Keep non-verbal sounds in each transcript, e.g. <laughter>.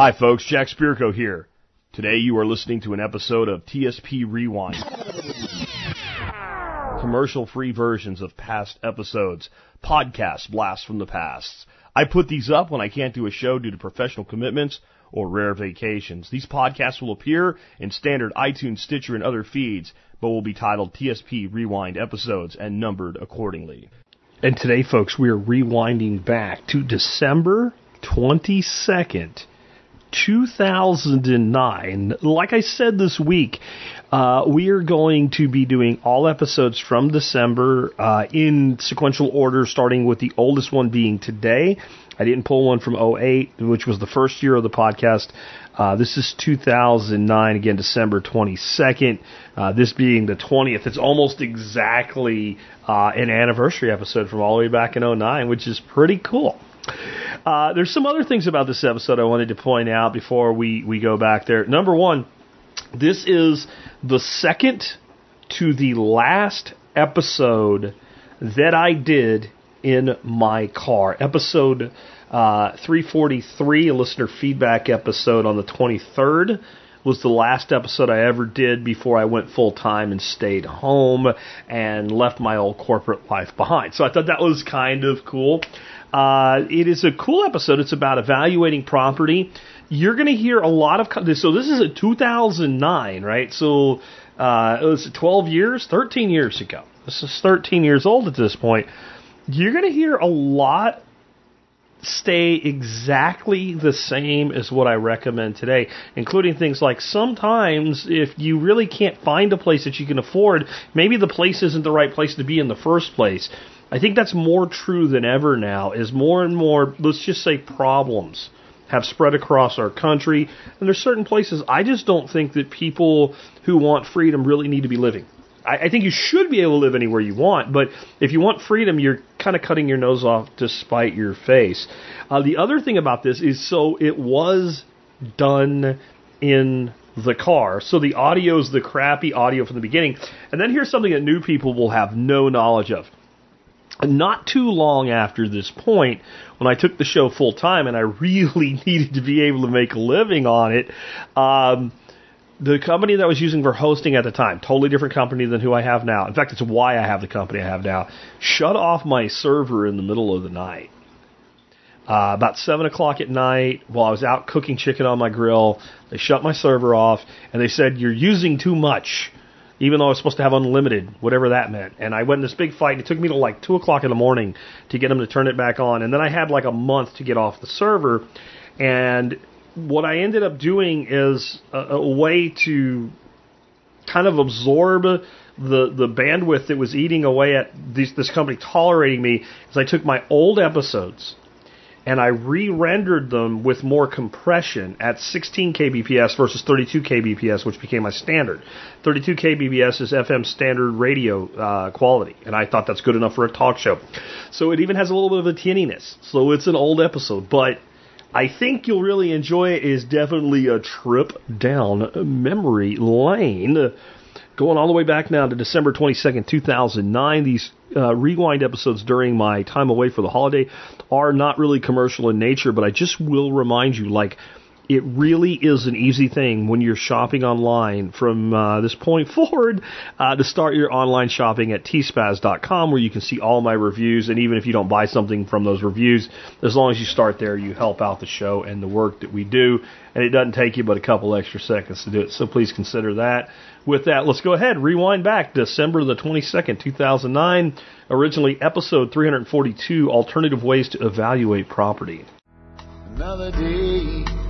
Hi folks, Jack Spirko here. Today you are listening to an episode of TSP Rewind. Commercial free versions of past episodes, podcast blasts from the past. I put these up when I can't do a show due to professional commitments or rare vacations. These podcasts will appear in standard iTunes, Stitcher, and other feeds, but will be titled TSP Rewind episodes and numbered accordingly. And today, folks, we are rewinding back to December 22nd, 2009. Like I said this week, uh, we are going to be doing all episodes from December uh, in sequential order, starting with the oldest one being today. I didn't pull one from 08, which was the first year of the podcast. Uh, this is 2009, again, December 22nd. Uh, this being the 20th. It's almost exactly uh, an anniversary episode from all the way back in 09, which is pretty cool. Uh, there's some other things about this episode I wanted to point out before we, we go back there. Number one, this is the second to the last episode that I did in my car. Episode uh, 343, a listener feedback episode on the 23rd, was the last episode I ever did before I went full time and stayed home and left my old corporate life behind. So I thought that was kind of cool. Uh, it is a cool episode. It's about evaluating property. You're going to hear a lot of so this is a 2009, right? So uh, it was 12 years, 13 years ago. This is 13 years old at this point. You're going to hear a lot stay exactly the same as what I recommend today, including things like sometimes if you really can't find a place that you can afford, maybe the place isn't the right place to be in the first place. I think that's more true than ever now, is more and more, let's just say, problems have spread across our country. And there's certain places I just don't think that people who want freedom really need to be living. I, I think you should be able to live anywhere you want, but if you want freedom, you're kind of cutting your nose off to spite your face. Uh, the other thing about this is so it was done in the car. So the audio is the crappy audio from the beginning. And then here's something that new people will have no knowledge of. Not too long after this point, when I took the show full time and I really <laughs> needed to be able to make a living on it, um, the company that I was using for hosting at the time, totally different company than who I have now. In fact, it's why I have the company I have now. Shut off my server in the middle of the night. Uh, about seven o'clock at night, while I was out cooking chicken on my grill, they shut my server off and they said you're using too much, even though I was supposed to have unlimited, whatever that meant. And I went in this big fight. And it took me to like two o'clock in the morning to get them to turn it back on, and then I had like a month to get off the server. And what I ended up doing is a, a way to kind of absorb the the bandwidth that was eating away at this, this company tolerating me is I took my old episodes and I re-rendered them with more compression at 16 kbps versus 32 kbps, which became my standard. 32 kbps is FM standard radio uh, quality, and I thought that's good enough for a talk show. So it even has a little bit of a tinniness. So it's an old episode, but I think you'll really enjoy it. it. Is definitely a trip down memory lane. Going all the way back now to December 22nd, 2009. These uh, rewind episodes during my time away for the holiday are not really commercial in nature, but I just will remind you, like, it really is an easy thing when you're shopping online from uh, this point <laughs> forward uh, to start your online shopping at tspaz.com where you can see all my reviews. And even if you don't buy something from those reviews, as long as you start there, you help out the show and the work that we do. And it doesn't take you but a couple extra seconds to do it. So please consider that. With that, let's go ahead, rewind back December the 22nd, 2009, originally episode 342 Alternative Ways to Evaluate Property. Another day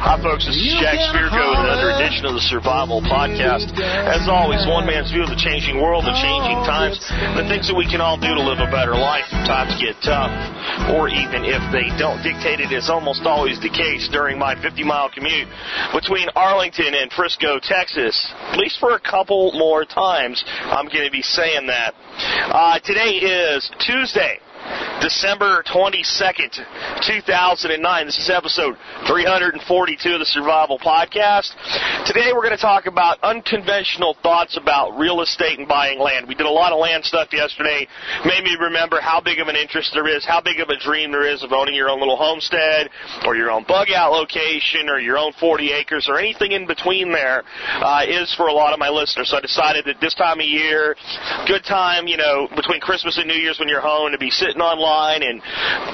Hi, folks. This is Jack Spirko with another edition of the Survival Podcast. As always, one man's view of the changing world, the changing times, the things that we can all do to live a better life if times get tough, or even if they don't. Dictated is almost always the case during my 50 mile commute between Arlington and Frisco, Texas. At least for a couple more times, I'm going to be saying that. Uh, today is Tuesday. December 22nd, 2009. This is episode 342 of the Survival Podcast. Today we're going to talk about unconventional thoughts about real estate and buying land. We did a lot of land stuff yesterday. Made me remember how big of an interest there is, how big of a dream there is of owning your own little homestead or your own bug out location or your own 40 acres or anything in between there uh, is for a lot of my listeners. So I decided that this time of year, good time, you know, between Christmas and New Year's when you're home to be sitting online and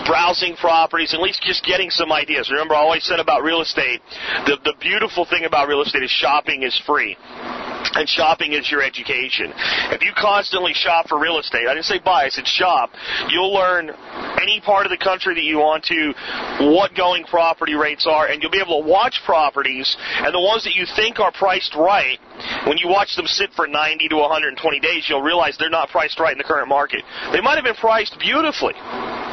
browsing properties, at least just getting some ideas. Remember, I always said about real estate, the, the beautiful thing about real estate is shopping is free and shopping is your education. If you constantly shop for real estate, I didn't say buy, I said shop, you'll learn any part of the country that you want to, what going property rates are, and you'll be able to watch properties, and the ones that you think are priced right, when you watch them sit for 90 to 120 days, you'll realize they're not priced right in the current market. They might have been priced beautifully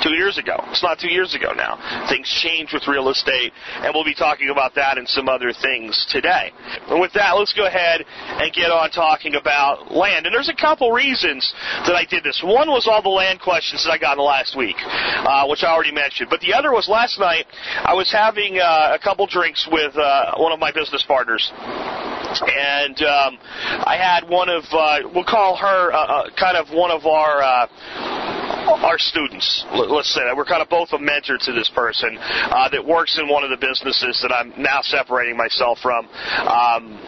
two years ago. It's not two years ago now. Things change with real estate, and we'll be talking about that and some other things today. And with that, let's go ahead and get on talking about land. And there's a couple reasons that I did this. One was all the land questions that I got in the last week, uh, which I already mentioned. But the other was last night, I was having uh, a couple drinks with uh, one of my business partners and um, I had one of uh, we'll call her uh, uh, kind of one of our uh, our students. Let's say that we're kind of both a mentor to this person uh, that works in one of the businesses that I'm now separating myself from. Um,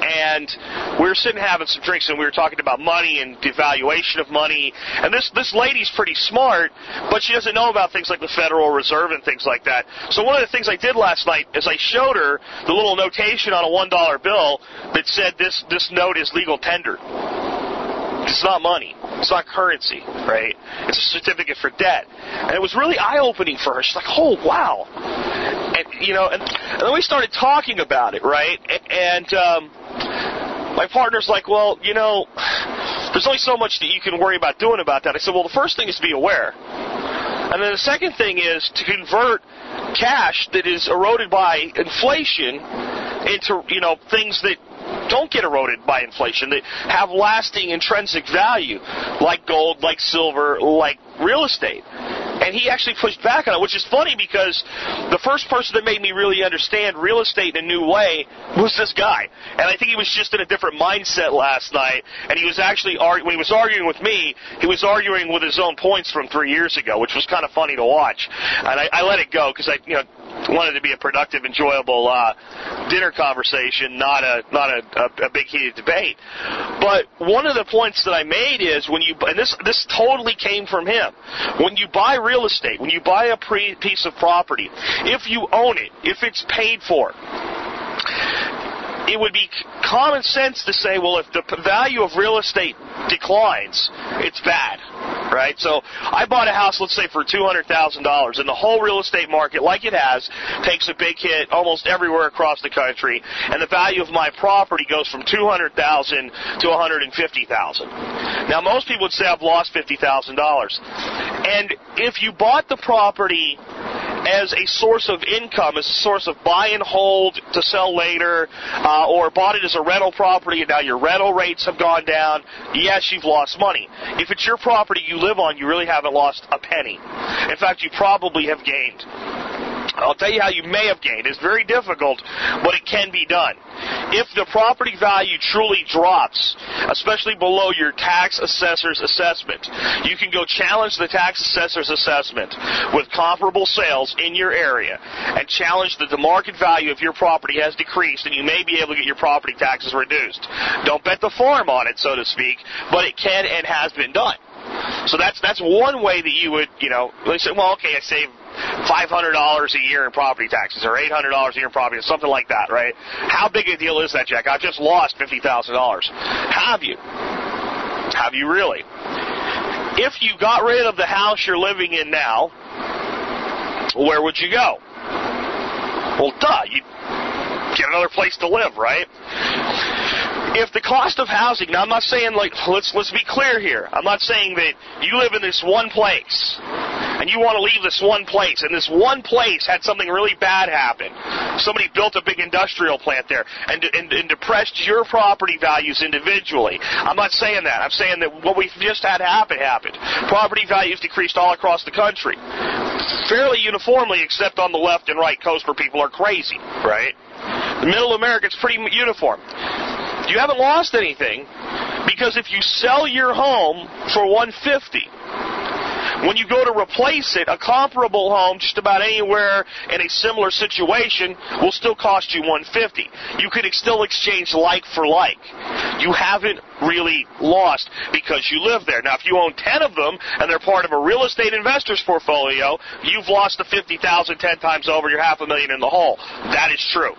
and we were sitting having some drinks, and we were talking about money and devaluation of money. And this this lady's pretty smart, but she doesn't know about things like the Federal Reserve and things like that. So one of the things I did last night is I showed her the little notation on a one dollar bill that said this this note is legal tender. It's not money. It's not currency, right? It's a certificate for debt. And it was really eye-opening for her. She's like, oh, wow. And, you know, and, and then we started talking about it, right? And, um, my partner's like, well, you know, there's only so much that you can worry about doing about that. I said, well, the first thing is to be aware. And then the second thing is to convert cash that is eroded by inflation into, you know, things that don't get eroded by inflation, that have lasting intrinsic value, like gold, like silver, like real estate. And he actually pushed back on it, which is funny because the first person that made me really understand real estate in a new way was this guy. And I think he was just in a different mindset last night. And he was actually, when he was arguing with me, he was arguing with his own points from three years ago, which was kind of funny to watch. And I, I let it go because I, you know, wanted to be a productive, enjoyable uh, dinner conversation, not a not a, a, a big heated debate. But one of the points that I made is when you and this this totally came from him. When you buy real estate, when you buy a pre- piece of property, if you own it, if it's paid for, it would be common sense to say, well, if the value of real estate declines, it's bad, right? So I bought a house, let's say, for $200,000, and the whole real estate market, like it has, takes a big hit almost everywhere across the country, and the value of my property goes from 200000 to 150000 Now, most people would say I've lost $50,000. And if you bought the property as a source of income, as a source of buy and hold to sell later, uh, or bought it as a rental property and now your rental rates have gone down, yes, you've lost money. If it's your property you live on, you really haven't lost a penny. In fact, you probably have gained. I'll tell you how you may have gained. It's very difficult, but it can be done. If the property value truly drops, especially below your tax assessor's assessment, you can go challenge the tax assessor's assessment with comparable sales in your area and challenge that the market value of your property has decreased and you may be able to get your property taxes reduced. Don't bet the farm on it, so to speak, but it can and has been done. So that's that's one way that you would, you know, they say, well, okay, I saved $500 a year in property taxes or $800 a year in property, something like that, right? How big a deal is that, Jack? I just lost $50,000. Have you? Have you really? If you got rid of the house you're living in now, where would you go? Well, duh, you get another place to live, right? If the cost of housing, now I'm not saying like let's let's be clear here. I'm not saying that you live in this one place and you want to leave this one place, and this one place had something really bad happen. Somebody built a big industrial plant there and, and, and depressed your property values individually. I'm not saying that. I'm saying that what we've just had happen happened. Property values decreased all across the country, fairly uniformly, except on the left and right coast where people are crazy, right? The middle America is pretty uniform. You haven't lost anything because if you sell your home for 150 when you go to replace it, a comparable home just about anywhere in a similar situation will still cost you 150. You could still exchange like for like. You haven't really lost because you live there. Now, if you own 10 of them and they're part of a real estate investor's portfolio, you've lost the 50,000 10 times over. You're half a million in the hole. That is true.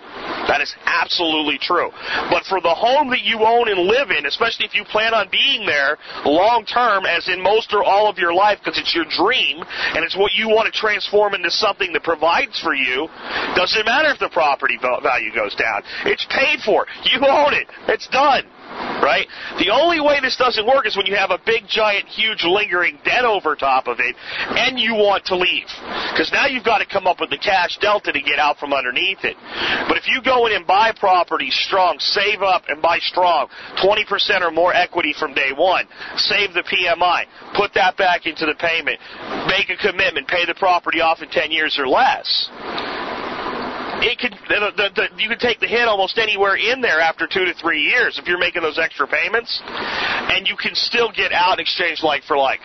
That is absolutely true. But for the home that you own and live in, especially if you plan on being there long term, as in most or all of your life, because it's your dream and it's what you want to transform into something that provides for you, doesn't matter if the property value goes down. It's paid for. You own it. It's done right? The only way this doesn't work is when you have a big, giant, huge, lingering debt over top of it, and you want to leave. Because now you've got to come up with the cash delta to get out from underneath it. But if you go in and buy property strong, save up and buy strong, 20% or more equity from day one, save the PMI, put that back into the payment, make a commitment, pay the property off in 10 years or less it could the, the, the, you could take the hit almost anywhere in there after two to three years if you're making those extra payments, and you can still get out and exchange like for like.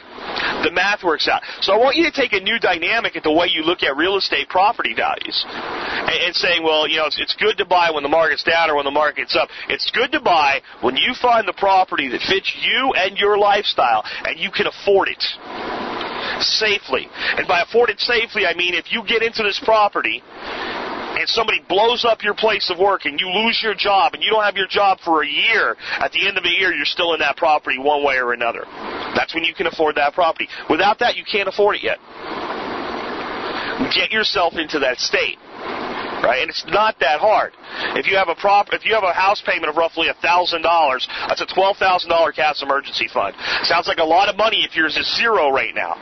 The math works out. So I want you to take a new dynamic at the way you look at real estate property values, and, and saying, well, you know, it's, it's good to buy when the market's down or when the market's up. It's good to buy when you find the property that fits you and your lifestyle, and you can afford it safely. And by afford it safely, I mean if you get into this property and somebody blows up your place of work and you lose your job and you don't have your job for a year, at the end of the year you're still in that property one way or another. That's when you can afford that property. Without that, you can't afford it yet. Get yourself into that state right? And it's not that hard. If you have a prop, if you have a house payment of roughly thousand dollars, that's a twelve thousand dollar cash emergency fund. Sounds like a lot of money if yours is zero right now,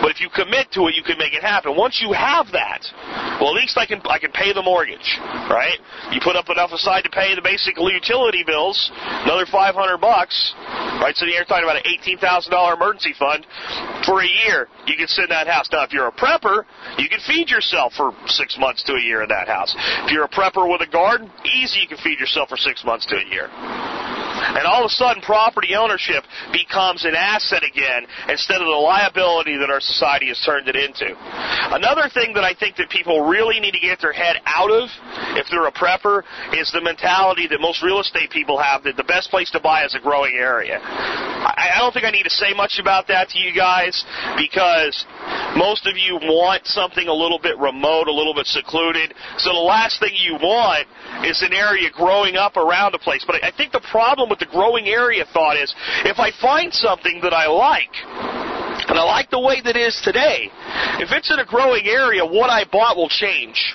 but if you commit to it, you can make it happen. Once you have that, well, at least I can I can pay the mortgage, right? You put up enough aside to pay the basic utility bills, another five hundred bucks, right? So you're talking about an eighteen thousand dollar emergency fund for a year. You can sit in that house. Now, if you're a prepper, you can feed yourself for six months to a year in that house house. If you're a prepper with a garden, easy you can feed yourself for six months to a year. And all of a sudden, property ownership becomes an asset again instead of the liability that our society has turned it into. Another thing that I think that people really need to get their head out of, if they're a prepper, is the mentality that most real estate people have that the best place to buy is a growing area. I, I don't think I need to say much about that to you guys because most of you want something a little bit remote, a little bit secluded. So the last thing you want is an area growing up around a place. But I think the problem with the growing area thought is if I find something that I like, and I like the way that it is today, if it's in a growing area, what I bought will change.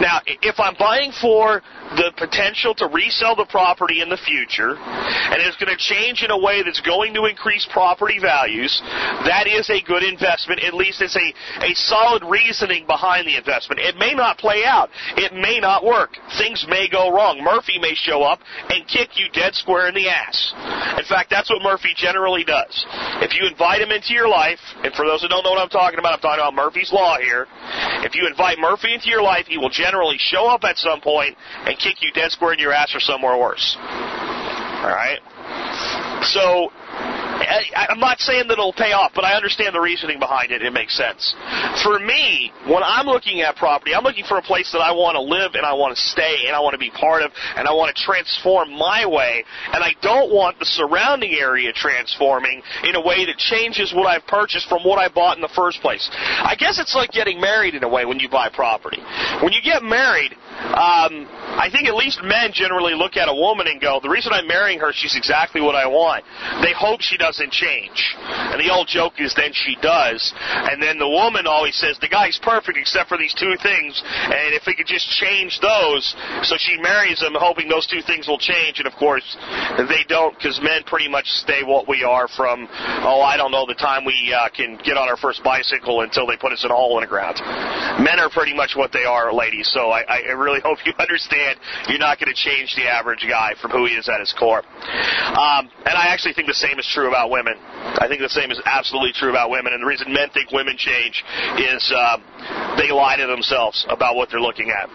Now, if I'm buying for the potential to resell the property in the future, and it's going to change in a way that's going to increase property values, that is a good investment. At least it's a, a solid reasoning behind the investment. It may not play out. It may not work. Things may go wrong. Murphy may show up and kick you dead square in the ass. In fact, that's what Murphy generally does. If you invite him into your life, and for those who don't know what I'm talking about, I'm talking about Murphy's Law here. If you invite Murphy into your life, he will generally show up at some point and kick you dead square in your ass or somewhere worse. All right? So I, I'm not saying that it'll pay off, but I understand the reasoning behind it. It makes sense. For me, when I'm looking at property, I'm looking for a place that I want to live and I want to stay and I want to be part of and I want to transform my way. And I don't want the surrounding area transforming in a way that changes what I've purchased from what I bought in the first place. I guess it's like getting married in a way when you buy property. When you get married, um, I think at least men generally look at a woman and go, the reason I'm marrying her, she's exactly what I want. They hope she doesn't change. And the old joke is then she does. And then the woman always says, the guy's perfect except for these two things. And if we could just change those, so she marries him hoping those two things will change. And of course, they don't because men pretty much stay what we are from, oh, I don't know, the time we uh, can get on our first bicycle until they put us in a hole in the ground. Men are pretty much what they are, ladies. So I, I really <laughs> hope you understand you're not going to change the average guy from who he is at his core. Um, and I actually think the same is true about women. I think the same is absolutely true about women. And the reason men think women change is uh, they lie to themselves about what they're looking at.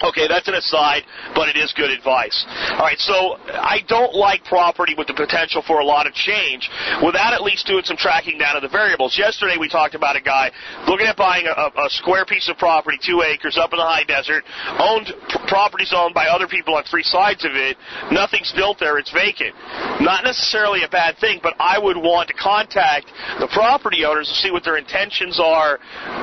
Okay, that's an aside, but it is good advice. All right, so I don't like property with the potential for a lot of change without at least doing some tracking down of the variables. Yesterday we talked about a guy looking at buying a, a square piece of property, two acres, up in the high desert, owned properties owned by other people on three sides of it. Nothing's built there; it's vacant. Not necessarily a bad thing, but I would want to contact the property owners to see what their intentions are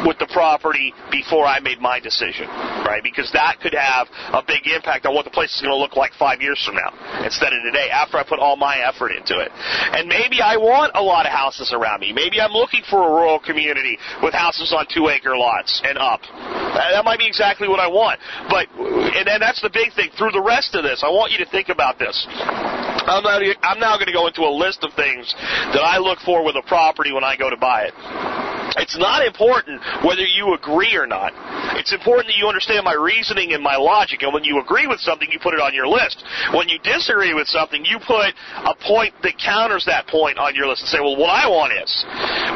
with the property before I made my decision, right? Because that could have a big impact on what the place is going to look like five years from now instead of today after I put all my effort into it. And maybe I want a lot of houses around me. Maybe I'm looking for a rural community with houses on two acre lots and up. That might be exactly what I want. But, and then that's the big thing. Through the rest of this, I want you to think about this. I'm I'm now going to go into a list of things that I look for with a property when I go to buy it. It's not important whether you agree or not. It's important that you understand my reasoning and my logic. And when you agree with something, you put it on your list. When you disagree with something, you put a point that counters that point on your list and say, well, what I want is.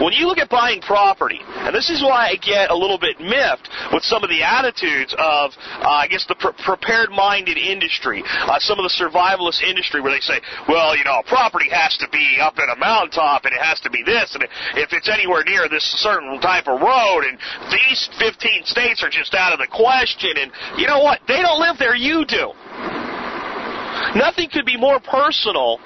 When you look at buying property, and this is why I get a little bit miffed with some of the attitudes of, uh, I guess, the pre- prepared-minded industry, uh, some of the survivalist industry where they say, well, you know, property has to be up in a mountaintop and it has to be this, and if it's anywhere near this certain type of road, and these 15 states are just out of the question, and you know what? They don't live there, you do. Nothing could be more personal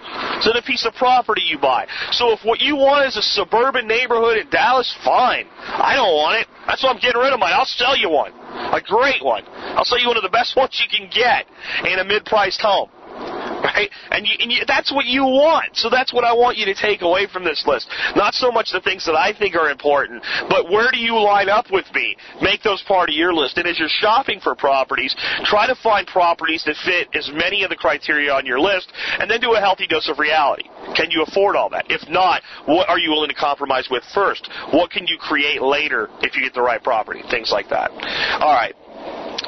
than a piece of property you buy. So if what you want is a suburban neighborhood in Dallas, fine. I don't want it. That's why I'm getting rid of mine. I'll sell you one. A great one. I'll sell you one of the best ones you can get in a mid-priced home And, you, and you, that's what you want. So that's what I want you to take away from this list. Not so much the things that I think are important, but where do you line up with me? Make those part of your list. And as you're shopping for properties, try to find properties that fit as many of the criteria on your list, and then do a healthy dose of reality. Can you afford all that? If not, what are you willing to compromise with first? What can you create later if you get the right property? Things like that. All right.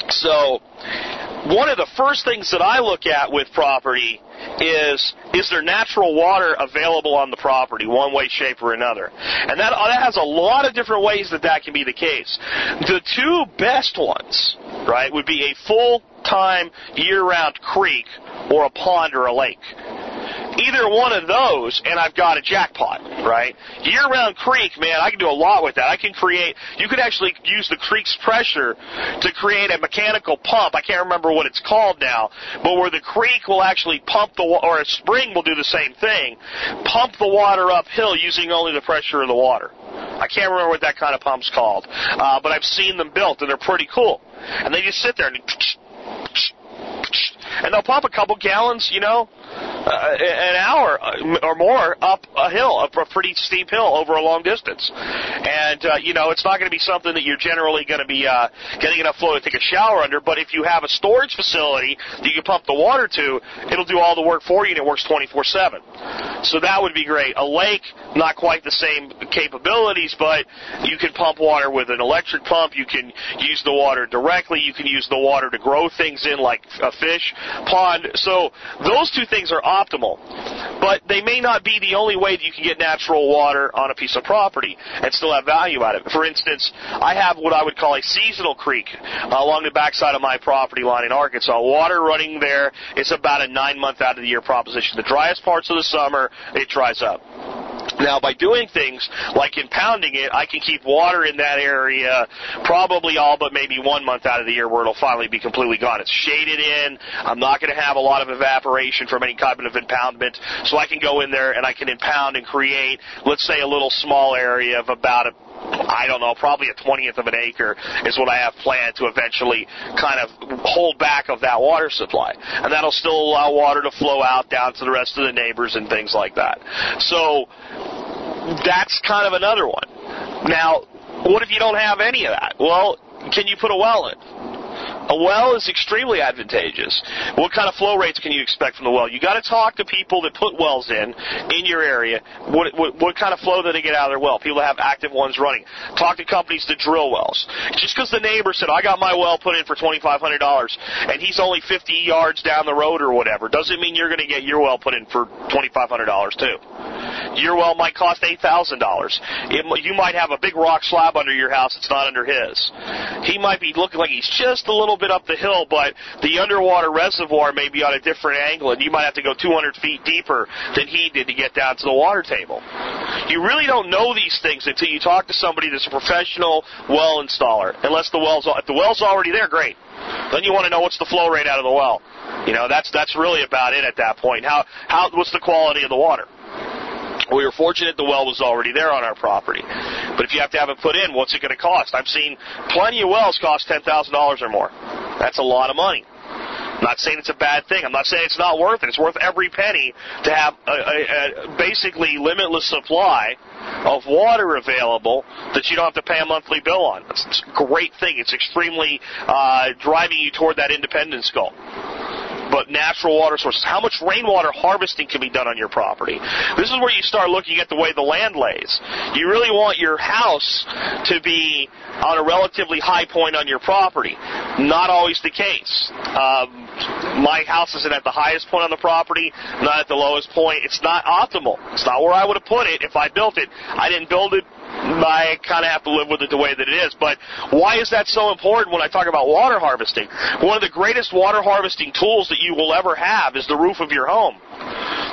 So, one of the first things that I look at with property is is there natural water available on the property, one way, shape, or another? And that, uh, that has a lot of different ways that that can be the case. The two best ones, right, would be a full time, year round creek or a pond or a lake either one of those, and I've got a jackpot, right? Year-round creek, man, I can do a lot with that. I can create. You could actually use the creek's pressure to create a mechanical pump. I can't remember what it's called now, but where the creek will actually pump the or a spring will do the same thing, pump the water uphill using only the pressure of the water. I can't remember what that kind of pump's called, uh, but I've seen them built, and they're pretty cool. And they just sit there and and they'll pump a couple gallons, you know, uh, an hour uh, or more up a hill, up a pretty steep hill over a long distance. And, uh, you know, it's not going to be something that you're generally going to be uh, getting enough flow to take a shower under, but if you have a storage facility that you can pump the water to, it'll do all the work for you and it works 24-7. So that would be great. A lake, not quite the same capabilities, but you can pump water with an electric pump. You can use the water directly. You can use the water to grow things in like a fish pond. So those two things are optimal. But they may not be the only way that you can get natural water on a piece of property and still have value out of it. For instance, I have what I would call a seasonal creek uh, along the backside of my property line in Arkansas. Water running there is about a nine month out of the year proposition. The driest parts of the summer, it dries up. Now, by doing things like impounding it, I can keep water in that area probably all but maybe one month out of the year where it'll finally be completely gone. It's shaded in. I'm not going to have a lot of evaporation from any kind of impoundment, so I can go in there and I can impound and create, let's say, a little small area of about a I don't know, probably a twentieth of an acre is what I have planned to eventually kind of hold back of that water supply, and that'll still allow water to flow out down to the rest of the neighbors and things like that. So that's kind of another one. Now, what if you don't have any of that? Well, can you put a well in? A well is extremely advantageous. What kind of flow rates can you expect from the well? You got to talk to people that put wells in in your area. What, what what kind of flow do they get out of their well? People that have active ones running. Talk to companies that drill wells. Just because the neighbor said I got my well put in for twenty five hundred dollars and he's only fifty yards down the road or whatever doesn't mean you're going to get your well put in for twenty five hundred dollars too. Your well might cost eight thousand dollars. You might have a big rock slab under your house that's not under his. He might be looking like he's just a little bit up the hill, but the underwater reservoir may be on a different angle, and you might have to go 200 feet deeper than he did to get down to the water table. You really don't know these things until you talk to somebody that's a professional well installer. Unless the well's if the well's already there, great. Then you want to know what's the flow rate out of the well. You know, that's that's really about it at that point. How how what's the quality of the water? We were fortunate the well was already there on our property. But if you have to have it put in, what's it going to cost? I've seen plenty of wells cost $10,000 or more. That's a lot of money. I'm not saying it's a bad thing. I'm not saying it's not worth it. It's worth every penny to have a, a, a basically limitless supply of water available that you don't have to pay a monthly bill on. It's a great thing. It's extremely uh, driving you toward that independence goal but natural water sources. How much rainwater harvesting can be done on your property? This is where you start looking at the way the land lays. You really want your house to be on a relatively high point on your property. Not always the case. Um, my house isn't at the highest point on the property, not at the lowest point. It's not optimal. It's not where I would have put it if I built it. I didn't build it I kind of have to live with it the way that it is. But why is that so important when I talk about water harvesting? One of the greatest water harvesting tools that you will ever have is the roof of your home.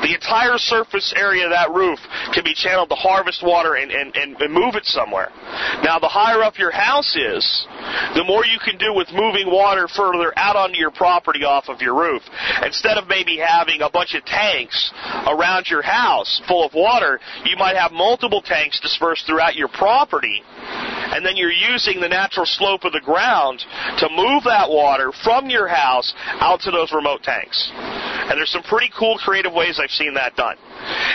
The entire surface area of that roof can be channeled to harvest water and, and, and, move it somewhere. Now, the higher up your house is, the more you can do with moving water further out onto your property off of your roof. Instead of maybe having a bunch of tanks around your house full of water, you might have multiple tanks dispersed throughout your property and then you're using the natural slope of the ground to move that water from your house out to those remote tanks. And <laughs> there's some pretty cool creative ways I've seen that done.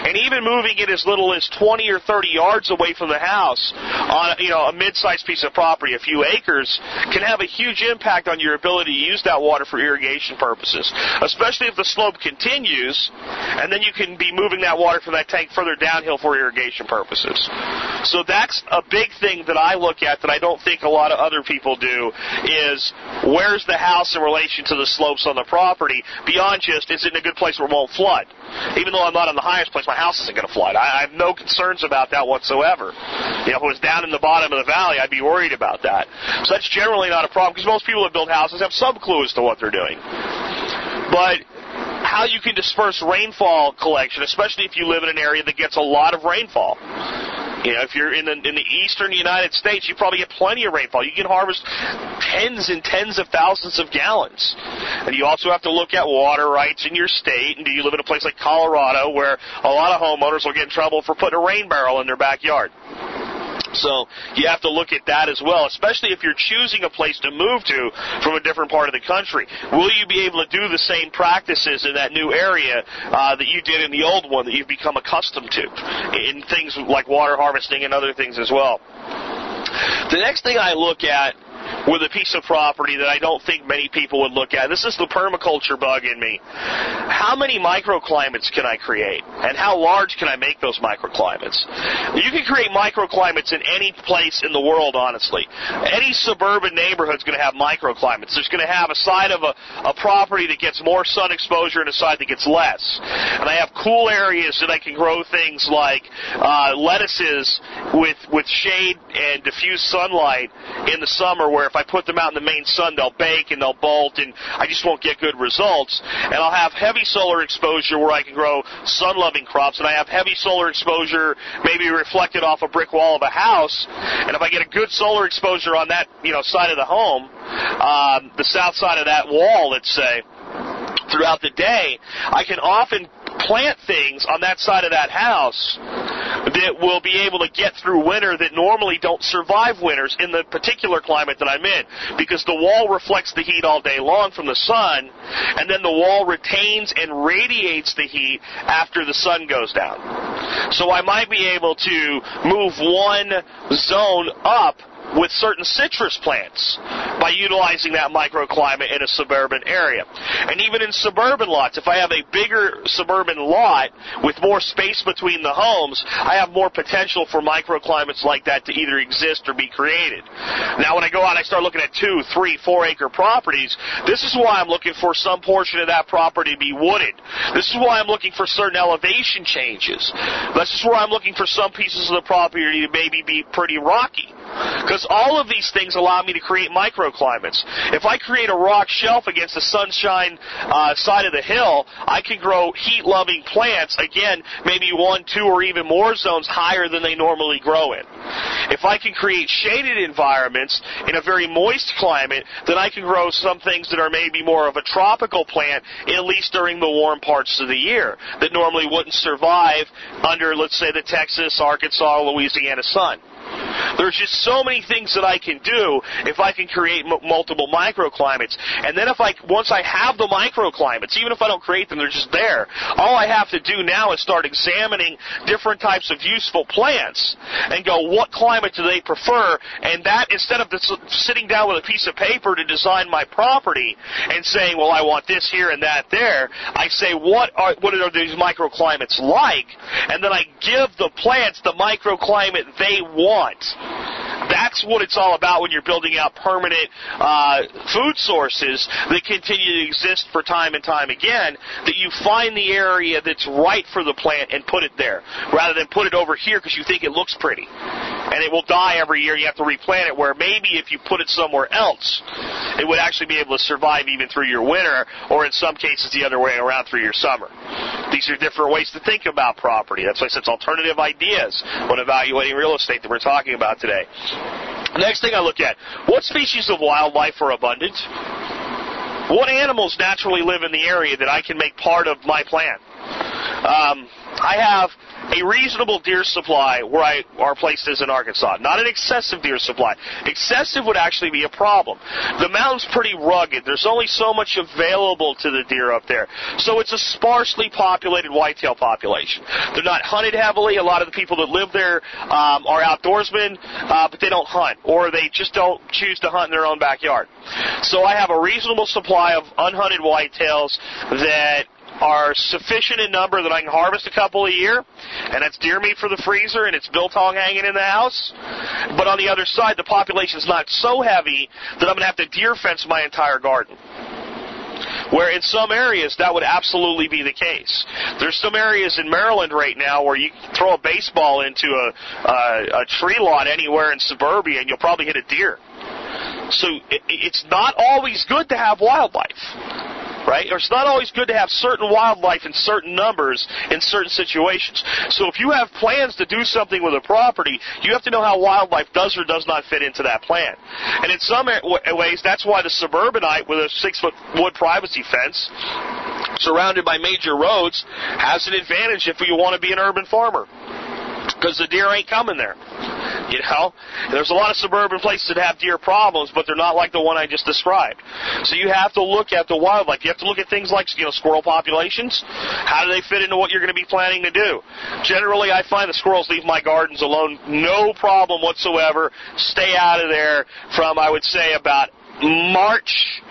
And even moving it as little as 20 or 30 yards away from the house on you know a mid-sized piece of property, a few acres, can have a huge impact on your ability to use that water for irrigation purposes. Especially if the slope continues, and then you can be moving that water from that tank further downhill for irrigation purposes. So that's a big thing that I look at that I don't think a lot of other people do is where's the house in relation to the slopes on the property beyond just is in a good place where it won't flood. Even though I'm not in the highest place, my house isn't going to flood. I, I have no concerns about that whatsoever. You know, if it was down in the bottom of the valley, I'd be worried about that. So that's generally not a problem because most people that build houses have some clue as to what they're doing. But how you can disperse rainfall collection, especially if you live in an area that gets a lot of rainfall. You know, if you're in the in the eastern United States, you probably get plenty of rainfall. You can harvest tens and tens of thousands of gallons. And you also have to look at water rights in your state. And do you live in a place like Colorado where a lot of homeowners will get in trouble for putting a rain barrel in their backyard? So you have to look at that as well, especially if you're choosing a place to move to from a different part of the country. Will you be able to do the same practices in that new area uh, that you did in the old one that you've become accustomed to in things like water harvesting and other things as well? The next thing I look at with a piece of property that I don't think many people would look at. This is the permaculture bug in me. How many microclimates can I create? And how large can I make those microclimates? You can create microclimates in any place in the world, honestly. Any suburban neighborhood is going to have microclimates. There's going to have a side of a, a property that gets more sun exposure and a side that gets less. And I have cool areas that I can grow things like uh, lettuces with, with shade and diffuse sunlight in the summer where if I put them out in the main sun, they'll bake and they'll bolt, and I just won't get good results. And I'll have heavy solar exposure where I can grow sun-loving crops, and I have heavy solar exposure maybe reflected off a brick wall of a house. And if I get a good solar exposure on that, you know, side of the home, um, the south side of that wall, let's say, throughout the day, I can often plant things on that side of that house that will be able to get through winter that normally don't survive winters in the particular climate that I'm in because the wall reflects the heat all day long from the sun and then the wall retains and radiates the heat after the sun goes down. So I might be able to move one zone up with certain citrus plants by utilizing that microclimate in a suburban area. And even in suburban lots, if I have a bigger suburban lot with more space between the homes, I have more potential for microclimates like that to either exist or be created. Now, when I go out I start looking at two, three, four acre properties, this is why I'm looking for some portion of that property to be wooded. This is why I'm looking for certain elevation changes. This is where I'm looking for some pieces of the property to maybe be pretty rocky. Because all of these things allow me to create microclimates. If I create a rock shelf against the sunshine uh, side of the hill, I can grow heat-loving plants, again, maybe one, two, or even more zones higher than they normally grow in. If I can create shaded environments in a very moist climate, then I can grow some things that are maybe more of a tropical plant, at least during the warm parts of the year, that normally wouldn't survive under, let's say, the Texas, Arkansas, Louisiana sun. There's just so many things that I can do if I can create m- multiple microclimates. And then if I once I have the microclimates, even if I don't create them, they're just there. All I have to do now is start examining different types of useful plants and go, what climate do they prefer? And that instead of this, sitting down with a piece of paper to design my property and saying, well, I want this here and that there, I say, what are what are these microclimates like? And then I give the plants the microclimate they want want. That's what it's all about when you're building out permanent uh, food sources that continue to exist for time and time again. That you find the area that's right for the plant and put it there, rather than put it over here because you think it looks pretty, and it will die every year. You have to replant it. Where maybe if you put it somewhere else, it would actually be able to survive even through your winter, or in some cases the other way around through your summer. These are different ways to think about property. That's why it's alternative ideas when evaluating real estate that we're talking about today. Next thing I look at, what species of wildlife are abundant? What animals naturally live in the area that I can make part of my plan? Um, I have a reasonable deer supply where I, our place is in Arkansas. Not an excessive deer supply. Excessive would actually be a problem. The mountain's pretty rugged. There's only so much available to the deer up there. So it's a sparsely populated whitetail population. They're not hunted heavily. A lot of the people that live there um, are outdoorsmen, uh, but they don't hunt, or they just don't choose to hunt in their own backyard. So I have a reasonable supply of unhunted whitetails that are sufficient in number that I can harvest a couple a year, and that's deer meat for the freezer, and it's biltong hanging in the house. But on the other side, the population is not so heavy that I'm going to have to deer fence my entire garden where in some areas that would absolutely be the case. There's some areas in Maryland right now where you throw a baseball into a, a, a tree lot anywhere in suburbia and you'll probably hit a deer. So it, it's not always good to have wildlife right? Or it's not always good to have certain wildlife in certain numbers in certain situations. So if you have plans to do something with a property, you have to know how wildlife does or does not fit into that plan. And in some ways, that's why the suburbanite with a six foot wood privacy fence surrounded by major roads has an advantage if you want to be an urban farmer because the deer ain't coming there. You know, there's a lot of suburban places that have deer problems, but they're not like the one I just described. So you have to look at the wildlife. You have to look at things like you know squirrel populations. How do they fit into what you're going to be planning to do? Generally, I find the squirrels leave my gardens alone, no problem whatsoever. Stay out of there from I would say about March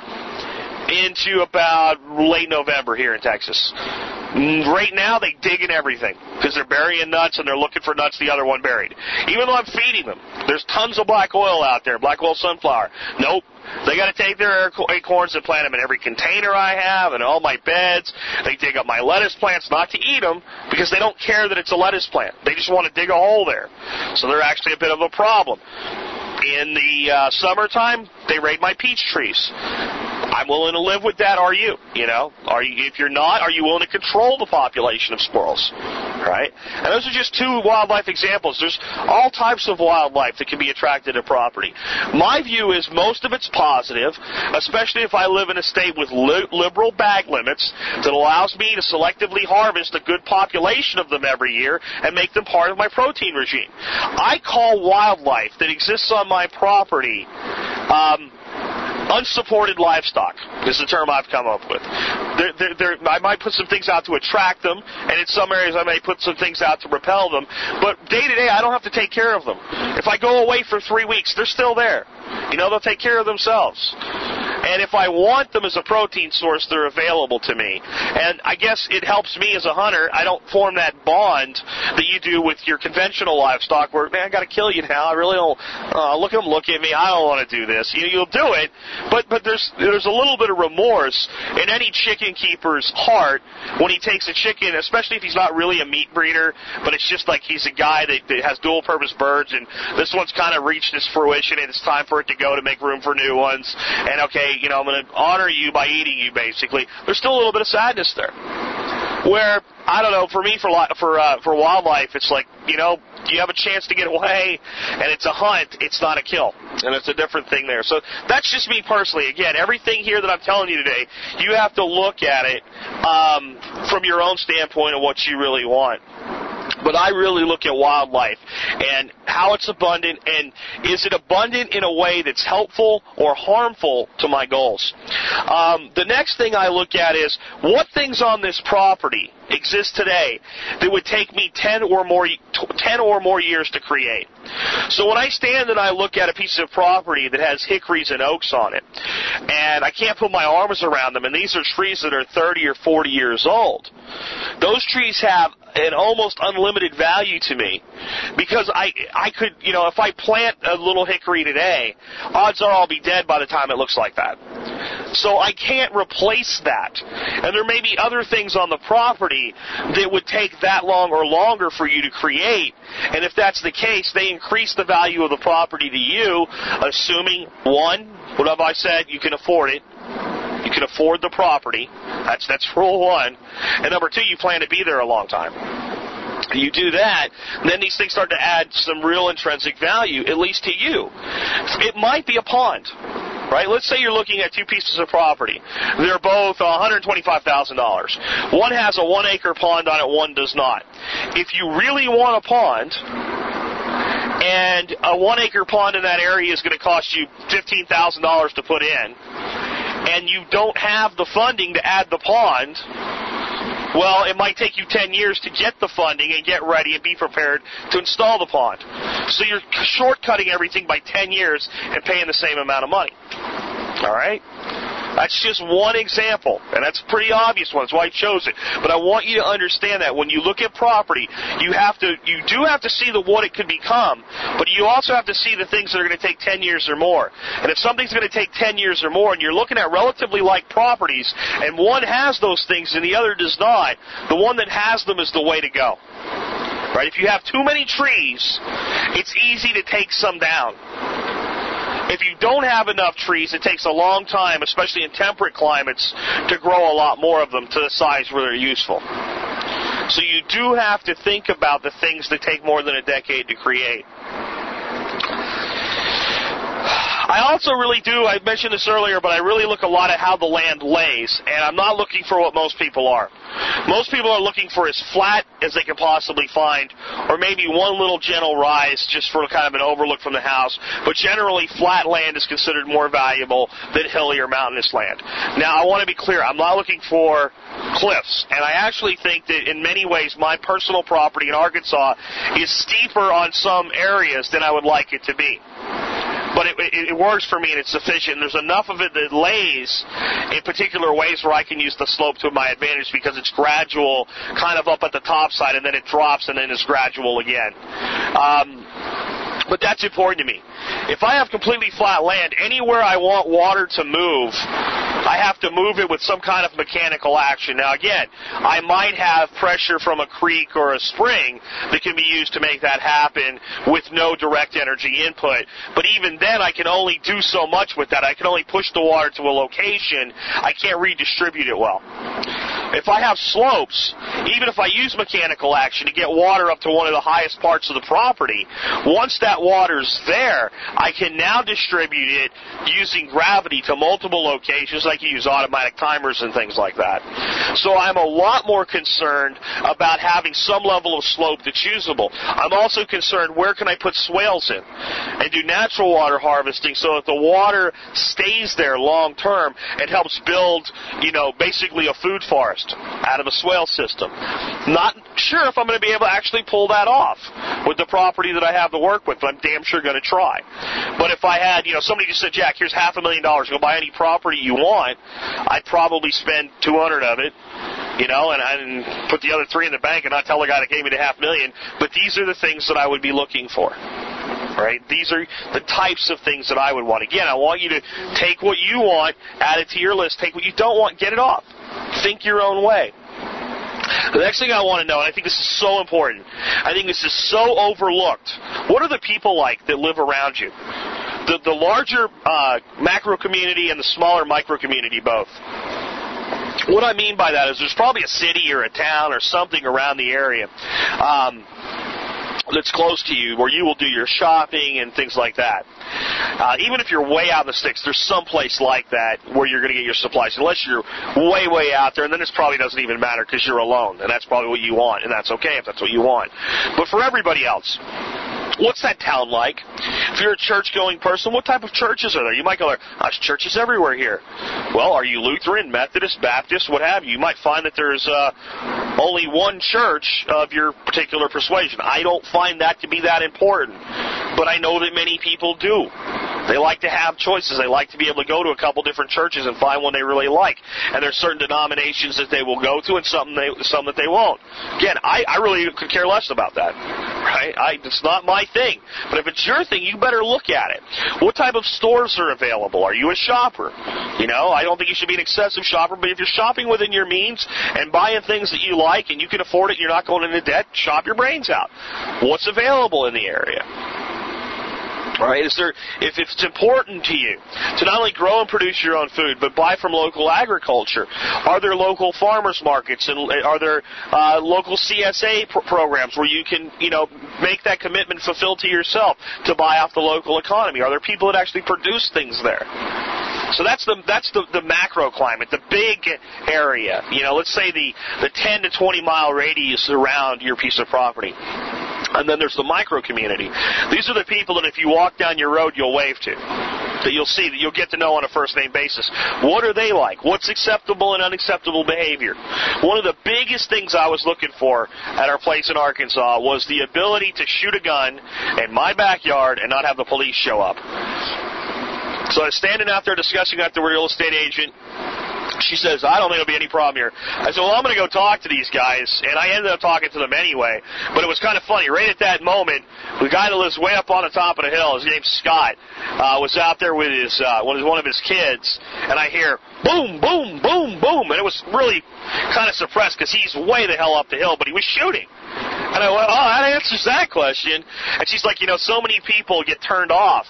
into about late November here in Texas. Right now, they dig in everything because they're burying nuts and they're looking for nuts the other one buried. Even though I'm feeding them, there's tons of black oil out there, black oil sunflower. Nope. They got to take their acorns and plant them in every container I have and all my beds. They dig up my lettuce plants, not to eat them, because they don't care that it's a lettuce plant. They just want to dig a hole there. So they're actually a bit of a problem. In the uh, summertime, they raid my peach trees. I'm willing to live with that. Are you? You know, are you? If you're not, are you willing to control the population of squirrels? Right? And those are just two wildlife examples. There's all types of wildlife that can be attracted to property. My view is most of it's positive, especially if I live in a state with li- liberal bag limits that allows me to selectively harvest a good population of them every year and make them part of my protein regime. I call wildlife that exists on my property um, unsupported livestock is the term I've come up with. They're, they're, they're, I might put some things out to attract them, and in some areas I may put some things out to repel them. But day to day, I don't have to take care of them. If I go away for three weeks, they're still there. You know, they'll take care of themselves. And if I want them as a protein source, they're available to me. And I guess it helps me as a hunter. I don't form that bond that you do with your conventional livestock where, man, I got to kill you now. I really don't, uh, look at them, look at me. I don't want to do this. You, you'll do it, but, but there's, there's a little bit of remorse in any chicken keeper's heart when he takes a chicken, especially if he's not really a meat breeder, but it's just like he's a guy that, that has dual purpose birds and this one's kind of reached its fruition and it's time for it to go to make room for new ones. And okay, you know, I'm going to honor you by eating you, basically. There's still a little bit of sadness there. Where I don't know, for me, for for uh, for wildlife, it's like you know, you have a chance to get away, and it's a hunt. It's not a kill, and it's a different thing there. So that's just me personally. Again, everything here that I'm telling you today, you have to look at it um, from your own standpoint of what you really want but I really look at wildlife and how it's abundant and is it abundant in a way that's helpful or harmful to my goals. Um, the next thing I look at is what things on this property exist today that would take me 10 or more 10 or more years to create. So when I stand and I look at a piece of property that has hickories and oaks on it, and I can't put my arms around them, and these are trees that are 30 or 40 years old, those trees have an almost unlimited value to me because I I could you know if I plant a little hickory today, odds are I'll be dead by the time it looks like that. So I can't replace that. And there may be other things on the property that would take that long or longer for you to create. And if that's the case, they increase the value of the property to you, assuming one, what have I said, you can afford it. You can afford the property. That's that's rule one. And number two, you plan to be there a long time. You do that, then these things start to add some real intrinsic value, at least to you. It might be a pond right? Let's say you're looking at two pieces of property. They're both $125,000. One has a one acre pond on it, one does not. If you really want a pond, and a one acre pond in that area is going to cost you $15,000 to put in, and you don't have the funding to add the pond, well, it might take you 10 years to get the funding and get ready and be prepared to install the pond. So you're shortcutting everything by 10 years and paying the same amount of money. All right? That's just one example, and that's a pretty obvious one. That's why I chose it. But I want you to understand that when you look at property, you have to, you do have to see the what it could become, but you also have to see the things that are going to take 10 years or more. And if something's going to take 10 years or more, and you're looking at relatively like properties, and one has those things and the other does not, the one that has them is the way to go. Right? If you have too many trees, it's easy to take some down. If you don't have enough trees, it takes a long time, especially in temperate climates, to grow a lot more of them to the size where they're useful. So you do have to think about the things that take more than a decade to create. I also really do, I mentioned this earlier, but I really look a lot at how the land lays, and I'm not looking for what most people are. Most people are looking for as flat as they can possibly find, or maybe one little gentle rise just for kind of an overlook from the house, but generally flat land is considered more valuable than hilly or mountainous land. Now, I want to be clear, I'm not looking for cliffs, and I actually think that in many ways my personal property in Arkansas is steeper on some areas than I would like it to be but it, it, it works for me and it's sufficient. There's enough of it that lays in particular ways where I can use the slope to my advantage because it's gradual, kind of up at the top side, and then it drops and then it's gradual again. Um, but that's important to me. If I have completely flat land, anywhere I want water to move, I have to move it with some kind of mechanical action. Now again, I might have pressure from a creek or a spring that can be used to make that happen with no direct energy input. But even then, I can only do so much with that. I can only push the water to a location. I can't redistribute it well. If I have slopes, even if I use mechanical action to get water up to one of the highest parts of the property, once that water's there, I can now distribute it using gravity to multiple locations. I can use automatic timers and things like that. So I'm a lot more concerned about having some level of slope that's usable. I'm also concerned where can I put swales in and do natural water harvesting so that the water stays there long term and helps build, you know, basically a food forest out of a swale system. Not sure if I'm going to be able to actually pull that off with the property that I have to work with, but I'm damn sure going to try. But if I had, you know, somebody just said, Jack, here's half a million dollars, go buy any property you want, I'd probably spend 200 of it you know, and, and put the other three in the bank and not tell the guy that gave me the half million. But these are the things that I would be looking for. Right? These are the types of things that I would want. Again, I want you to take what you want, add it to your list. Take what you don't want, get it off. Think your own way. The next thing I want to know, and I think this is so important, I think this is so overlooked. What are the people like that live around you? The, the larger uh, macro community and the smaller micro community both. What I mean by that is there's probably a city or a town or something around the area. Um, that's close to you where you will do your shopping and things like that. Uh, even if you're way out in the sticks, there's some place like that where you're going to get your supplies. Unless you're way, way out there, and then this probably doesn't even matter because you're alone, and that's probably what you want, and that's okay if that's what you want. But for everybody else, What's that town like? If you're a church going person, what type of churches are there? You might go, there. there's churches everywhere here. Well, are you Lutheran, Methodist, Baptist, what have you? You might find that there's uh, only one church of your particular persuasion. I don't find that to be that important, but I know that many people do. They like to have choices. They like to be able to go to a couple different churches and find one they really like. And there's certain denominations that they will go to and some they some that they won't. Again, I, I really could care less about that. Right? I, it's not my thing. But if it's your thing, you better look at it. What type of stores are available? Are you a shopper? You know, I don't think you should be an excessive shopper, but if you're shopping within your means and buying things that you like and you can afford it, and you're not going into debt, shop your brains out. What's available in the area? Right? Is there, if it's important to you to not only grow and produce your own food, but buy from local agriculture, are there local farmers markets and are there uh, local CSA pr- programs where you can, you know, make that commitment fulfilled to yourself to buy off the local economy? Are there people that actually produce things there? So that's the that's the, the macro climate, the big area. You know, let's say the the 10 to 20 mile radius around your piece of property. And then there's the micro community. These are the people that if you walk down your road, you'll wave to. That you'll see, that you'll get to know on a first name basis. What are they like? What's acceptable and unacceptable behavior? One of the biggest things I was looking for at our place in Arkansas was the ability to shoot a gun in my backyard and not have the police show up. So I was standing out there discussing that with the real estate agent she says, I don't think there'll be any problem here. I said, well, I'm going to go talk to these guys. And I ended up talking to them anyway. But it was kind of funny. Right at that moment, the guy that lives way up on the top of the hill, his name's Scott, uh, was out there with his, uh, one of his kids. And I hear, boom, boom, boom, boom. And it was really kind of suppressed because he's way the hell up the hill, but he was shooting. And I went, oh, that answers that question. And she's like, you know, so many people get turned off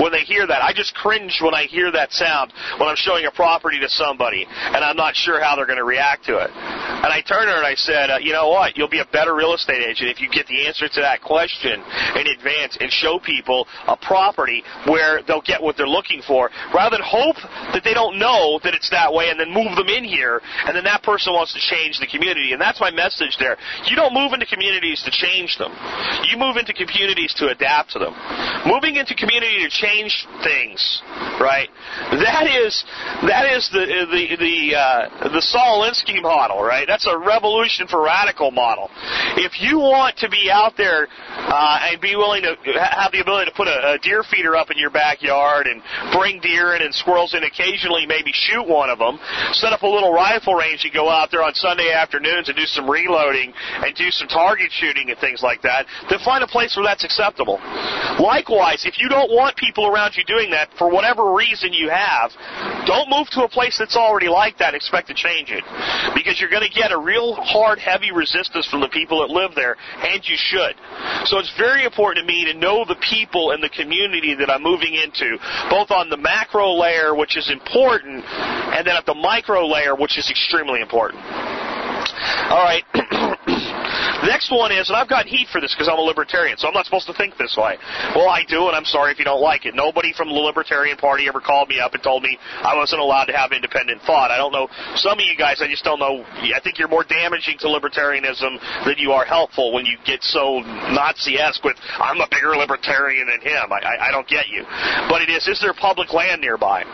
when they hear that. I just cringe when I hear that sound when I'm showing a property to somebody and I'm not sure how they're going to react to it. And I turned her and I said, uh, you know what? You'll be a better real estate agent if you get the answer to that question in advance and show people a property where they'll get what they're looking for rather than hope that they don't know that it's that way and then move them in here and then that person wants to change the community. And that's my message there. You don't move into communities to change them. You move into communities to adapt to them. Moving into community to change things, right? That is that is the the the uh, the Saul model, right? That's a revolution for radical model. If you want to be out there uh, and be willing to have the ability to put a, a deer feeder up in your backyard and bring deer in and squirrels in occasionally, maybe shoot one of them, set up a little rifle range and go out there on Sunday afternoons and do some reloading and do some target shooting and things like that, then find a place where that's acceptable. Likewise, if you don't want people around you doing that for whatever reason you have, don't move to a place that's already like that and expect to change it. Because you're going to get a real hard, heavy resistance from the people that live there, and you should. So it's very important to me to know the people and the community that I'm moving into, both on the macro layer, which is important, and then at the micro layer, which is extremely important. All right. <clears throat> The next one is, and I've gotten heat for this because I'm a libertarian, so I'm not supposed to think this way. Well, I do, and I'm sorry if you don't like it. Nobody from the Libertarian Party ever called me up and told me I wasn't allowed to have independent thought. I don't know. Some of you guys, I just don't know. I think you're more damaging to libertarianism than you are helpful when you get so Nazi-esque with, I'm a bigger libertarian than him. I, I, I don't get you. But it is, is there public land nearby?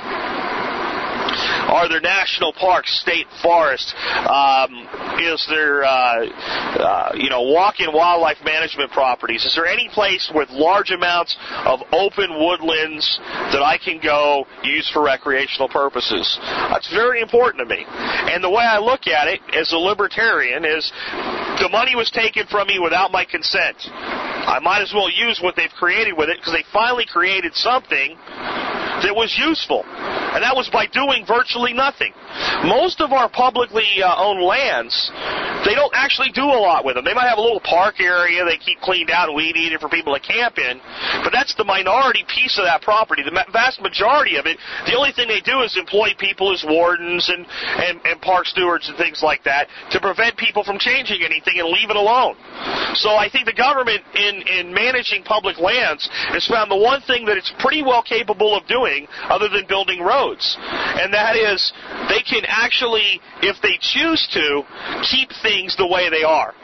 Are there national parks, state forests? Um, is there, uh, uh, you know, walk-in wildlife management properties? Is there any place with large amounts of open woodlands that I can go use for recreational purposes? That's very important to me. And the way I look at it as a libertarian is the money was taken from me without my consent. I might as well use what they've created with it because they finally created something that was useful. And that was by doing virtually nothing. Most of our publicly uh, owned lands, they don't actually do a lot with them. They might have a little park area they keep cleaned out and weed eated for people to camp in, but that's the minority piece of that property. The vast majority of it, the only thing they do is employ people as wardens and, and, and park stewards and things like that to prevent people from changing anything and leave it alone. So I think the government in, in managing public lands has found the one thing that it's pretty well capable of doing other than building roads. And that is they can actually, if they choose to, keep things the way they are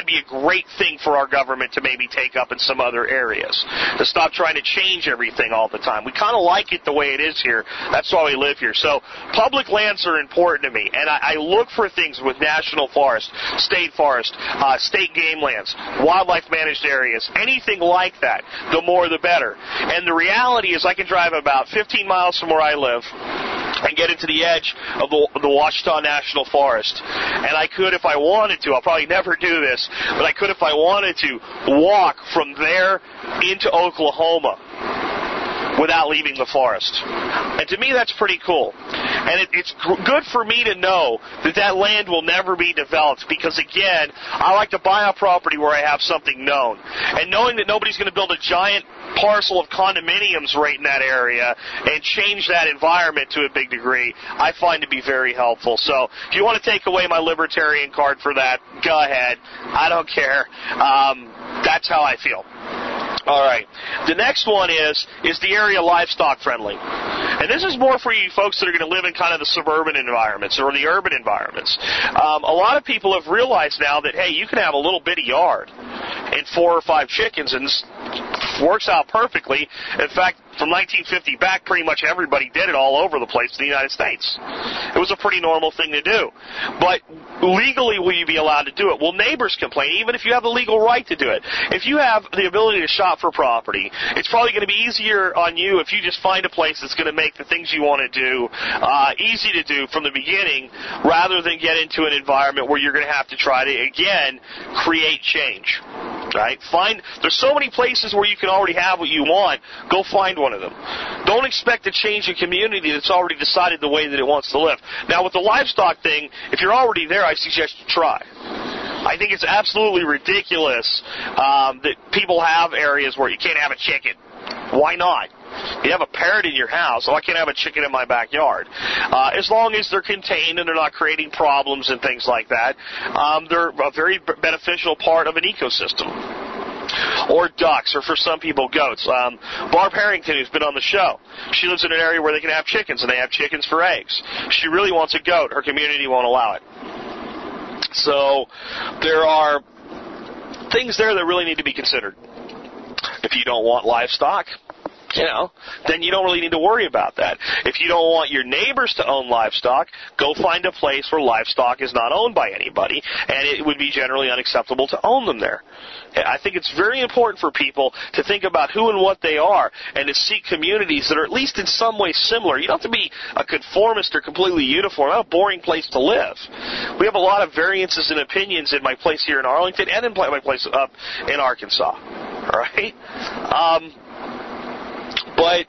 that'd be a great thing for our government to maybe take up in some other areas. To stop trying to change everything all the time. We kind of like it the way it is here. That's why we live here. So public lands are important to me, and I, I look for things with national forest, state forest, uh, state game lands, wildlife managed areas, anything like that. The more, the better. And the reality is, I can drive about 15 miles from where I live and get into the edge of the, the Ouachita National Forest. And I could, if I wanted to, I'll probably never do this, but I could, if I wanted to, walk from there into Oklahoma without leaving the forest. And to me, that's pretty cool. And it, it's good for me to know that that land will never be developed because, again, I like to buy a property where I have something known. And knowing that nobody's going to build a giant parcel of condominiums right in that area and change that environment to a big degree, I find to be very helpful. So if you want to take away my libertarian card for that, go ahead. I don't care. Um, that's how I feel. All right. The next one is is the area livestock friendly, and this is more for you folks that are going to live in kind of the suburban environments or the urban environments. Um, a lot of people have realized now that hey, you can have a little bitty yard and four or five chickens, and works out perfectly. In fact, from 1950 back, pretty much everybody did it all over the place in the United States. It was a pretty normal thing to do. But legally, will you be allowed to do it? Well, neighbors complain, even if you have the legal right to do it. If you have the ability to shop for property, it's probably going to be easier on you if you just find a place that's going to make the things you want to do uh, easy to do from the beginning, rather than get into an environment where you're going to have to try to again create change. Right? Find there's so many places where you can already have what you want. Go find one of them. Don't expect to change a community that's already decided the way that it wants to live. Now, with the livestock thing, if you're already there, I suggest you try. I think it's absolutely ridiculous um, that people have areas where you can't have a chicken. Why not? You have a parrot in your house, so I can't have a chicken in my backyard. Uh, as long as they're contained and they're not creating problems and things like that, um, they're a very beneficial part of an ecosystem or ducks, or for some people, goats. Um, Barb Harrington, who's been on the show, she lives in an area where they can have chickens, and they have chickens for eggs. She really wants a goat. Her community won't allow it. So there are things there that really need to be considered. If you don't want livestock, you know, then you don't really need to worry about that. If you don't want your neighbors to own livestock, go find a place where livestock is not owned by anybody, and it would be generally unacceptable to own them there. I think it's very important for people to think about who and what they are and to seek communities that are at least in some way similar. You don't have to be a conformist or completely uniform. Not a boring place to live. We have a lot of variances in opinions in my place here in Arlington and in my place up in Arkansas. <laughs> Right? Um, but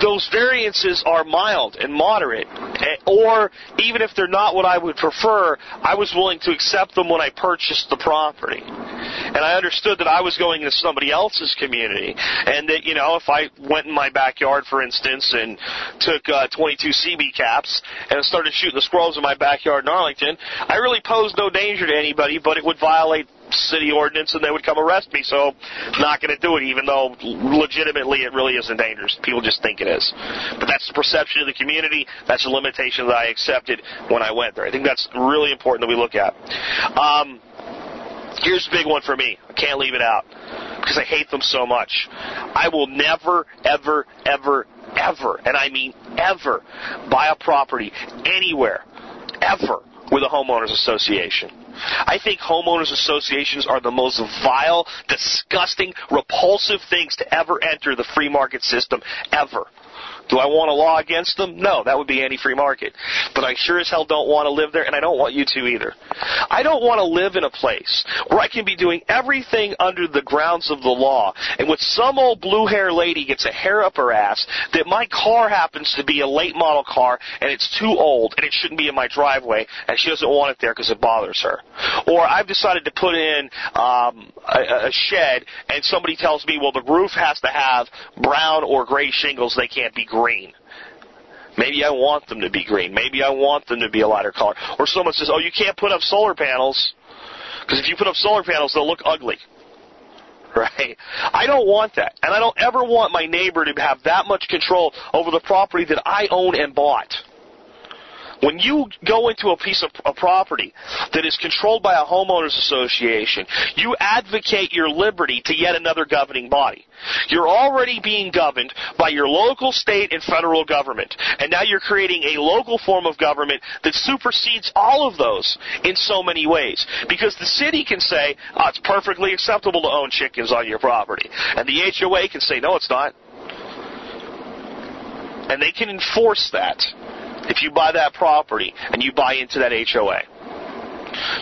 those variances are mild and moderate, eh, or even if they're not what I would prefer, I was willing to accept them when I purchased the property. And I understood that I was going into somebody else's community, and that, you know, if I went in my backyard, for instance, and took uh, 22 CB caps and started shooting the squirrels in my backyard in Arlington, I really posed no danger to anybody, but it would violate city ordinance and they would come arrest me. So not going to do it, even though legitimately it really isn't dangerous. People just think it is. But that's the perception of the community. That's a limitation that I accepted when I went there. I think that's really important that we look at. Um, here's a big one for me. I can't leave it out because I hate them so much. I will never, ever, ever, ever, and I mean ever, buy a property anywhere, ever, with a homeowners association. I think homeowners associations are the most vile, disgusting, repulsive things to ever enter the free market system ever. Do I want a law against them? No, that would be anti-free market. But I sure as hell don't want to live there, and I don't want you to either. I don't want to live in a place where I can be doing everything under the grounds of the law, and with some old blue hair lady gets a hair up her ass that my car happens to be a late model car, and it's too old, and it shouldn't be in my driveway, and she doesn't want it there because it bothers her. Or I've decided to put in um, a, a shed, and somebody tells me, well, the roof has to have brown or gray shingles; they can't be green green. Maybe I want them to be green. Maybe I want them to be a lighter color. Or someone says, oh, you can't put up solar panels because if you put up solar panels, they'll look ugly. <laughs> Right? I don't want that. And I don't ever want my neighbor to have that much control over the property that I own and bought. When you go into a piece of a property that is controlled by a homeowners association, you advocate your liberty to yet another governing body. You're already being governed by your local, state, and federal government. And now you're creating a local form of government that supersedes all of those in so many ways. Because the city can say, oh, it's perfectly acceptable to own chickens on your property. And the HOA can say, no, it's not. And they can enforce that if you buy that property and you buy into that HOA.